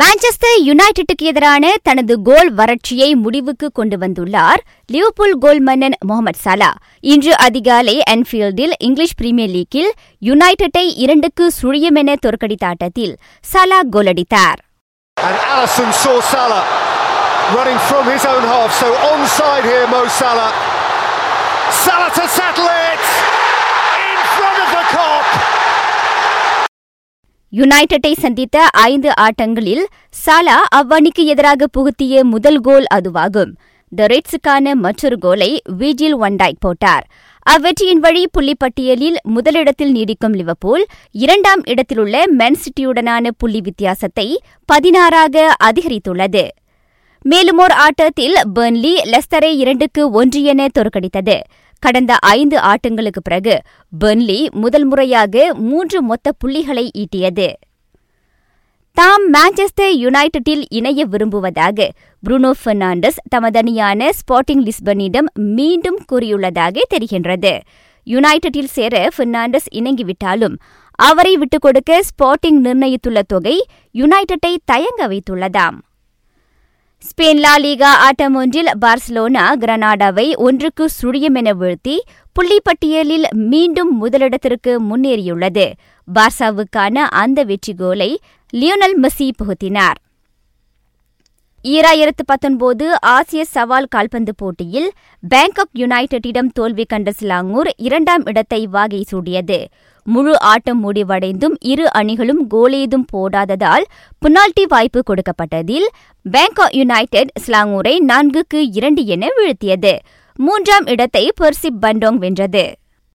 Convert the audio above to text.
Manchester யுனைடெட்டுக்கு எதிரான தனது கோல் வறட்சியை முடிவுக்கு கொண்டு வந்துள்ளார் லிவர்பூல் கோல் மன்னன் முகமது சலா இன்று அதிகாலை என்ஃபீல்டில் இங்கிலீஷ் பிரீமியர் லீக்கில் யுனைடெட்டை இரண்டுக்கு சுழியமென தோற்கடித்த ஆட்டத்தில் சலா கோலடித்தார். அடித்தார் Salah to settle it! யுனைடெட்டை சந்தித்த ஐந்து ஆட்டங்களில் சாலா அவ்வணிக்கு எதிராக புகுத்திய முதல் கோல் அதுவாகும். த ரெட்ஸுக்கான மற்றொரு கோலை விஜில் ஒன்டாய் போட்டார். அவ்வெற்றியின் வழி புள்ளிப்பட்டியலில் முதலிடத்தில் நீடிக்கும் லிவர்பூல் இரண்டாம் இடத்திலுள்ள மென்சிட்டியுடனான புள்ளி வித்தியாசத்தை பதினாறாக அதிகரித்துள்ளது. மேலும் ஓர் ஆட்டத்தில் பெர்ன்லி லெஸ்தரை இரண்டுக்கு ஒன்று என தோற்கடித்தது. கடந்த ஐந்து ஆட்டங்களுக்கு பிறகு பெர்ன்லி முதல் முறையாக மூன்று மொத்த புள்ளிகளை ஈட்டியது. தாம் மான்செஸ்டர் யுனைடெட்டில் இணைய விரும்புவதாக புருனோ பெர்னாண்டஸ் தமது அணியான ஸ்பாட்டிங் லிஸ்பனிடம் மீண்டும் கூறியுள்ளதாக தெரிகின்றது. யுனைடெட்டில் சேர பெர்னாண்டஸ் இணங்கிவிட்டாலும் அவரை விட்டுக் கொடுக்க ஸ்போர்ட்டிங் நிர்ணயித்துள்ள தொகை யுனைடெட்டை தயங்க வைத்துள்ளதாம். ஸ்பெயின் லா லீகா ஆட்டம் ஒன்றில் பார்சலோனா கிரனாடாவை ஒன்றுக்கு சுழியம் என வீழ்த்தி புள்ளிப்பட்டியலில் மீண்டும் முதலிடத்திற்கு முன்னேறியுள்ளது. பார்சாவுக்கான அந்த வெற்றி கோலை லியோனல் மெஸ்ஸி புகுத்தினார். ஈராயிரத்து பத்தொன்பது ஆசிய சவால் கால்பந்து போட்டியில் பேங்காக் யுனைடெட்டிடம் தோல்வி கண்ட சிலாங்கூர் இரண்டாம் இடத்தை வாகை சூடியது. முழு ஆட்டம் முடிவடைந்தும் இரு அணிகளும் கோலேதும் போடாததால் பெனால்டி வாய்ப்பு கொடுக்கப்பட்டதில் பேங்காக் யுனைடெட் ஸ்லாங்கூரை நான்குக்கு இரண்டு என வீழ்த்தியது. மூன்றாம் இடத்தை பெர்சிப் பண்டோங் வென்றது.